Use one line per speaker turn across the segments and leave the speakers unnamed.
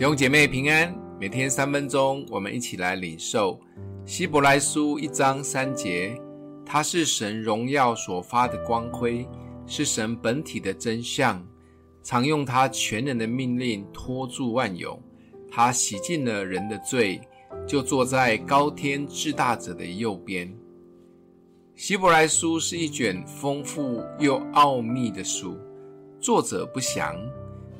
弟兄姐妹平安，每天三分钟，我们一起来领受希伯来书一章三节。他是神荣耀所发的光辉，是神本体的真相，常用他全能的命令托住万有。他洗净了人的罪，就坐在高天至大者的右边。希伯来书是一卷丰富又奥秘的书，作者不详，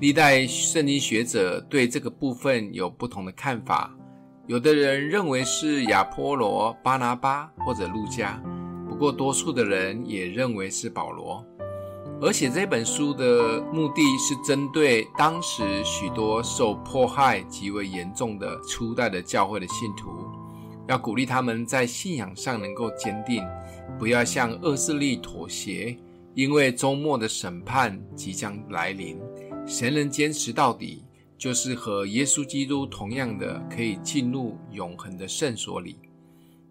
历代圣经学者对这个部分有不同的看法。有的人认为是亚波罗、巴拿巴或者路加，不过多数的人也认为是保罗。而且这本书的目的是针对当时许多受迫害极为严重的初代的教会的信徒。要鼓励他们在信仰上能够坚定，不要向恶势力妥协，因为周末的审判即将来临。谁能坚持到底，就是和耶稣基督同样的，可以进入永恒的圣所里。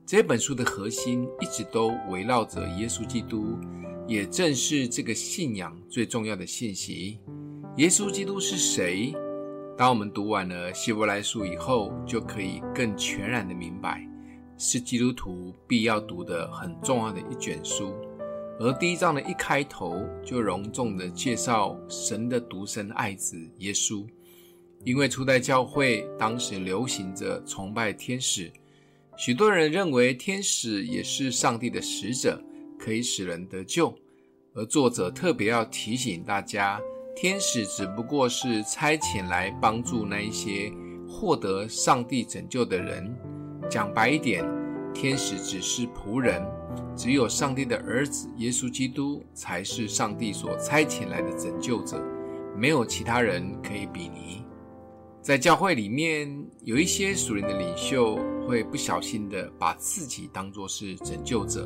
这本书的核心一直都围绕着耶稣基督，也正是这个信仰最重要的信息。耶稣基督是谁？当我们读完了希伯来书以后，就可以更全然的明白，是基督徒必要读的很重要的一卷书。而第一章的一开头就隆重的介绍神的独生爱子耶稣，因为初代教会当时流行着崇拜天使，许多人认为天使也是上帝的使者，可以使人得救。而作者特别要提醒大家。天使只不过是差遣来帮助那一些获得上帝拯救的人。讲白一点，天使只是仆人，只有上帝的儿子耶稣基督才是上帝所差遣来的拯救者，没有其他人可以比拟。在教会里面，有一些属灵的领袖会不小心的把自己当作是拯救者，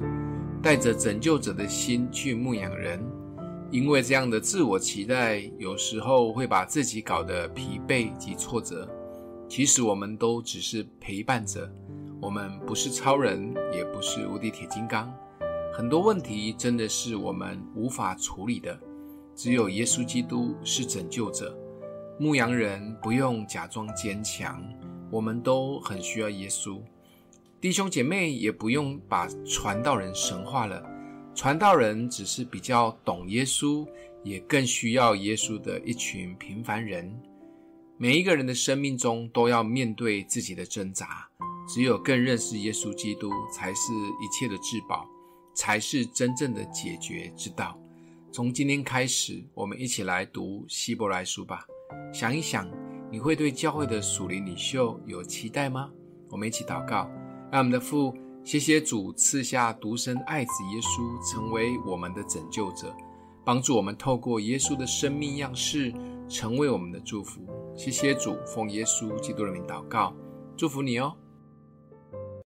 带着拯救者的心去牧养人。因为这样的自我期待，有时候会把自己搞得疲惫及挫折。其实我们都只是陪伴者，我们不是超人，也不是无敌铁金刚。很多问题真的是我们无法处理的。只有耶稣基督是拯救者。牧羊人不用假装坚强，我们都很需要耶稣。弟兄姐妹也不用把传道人神化了。传道人只是比较懂耶稣，也更需要耶稣的一群平凡人。每一个人的生命中都要面对自己的挣扎，只有更认识耶稣基督，才是一切的至宝，才是真正的解决之道。从今天开始，我们一起来读希伯来书吧。想一想，你会对教会的属灵领袖有期待吗？我们一起祷告，让我们的父。谢谢主赐下独生爱子耶稣，成为我们的拯救者，帮助我们透过耶稣的生命样式，成为我们的祝福。谢谢主，奉耶稣基督的名祷告，祝福你哦。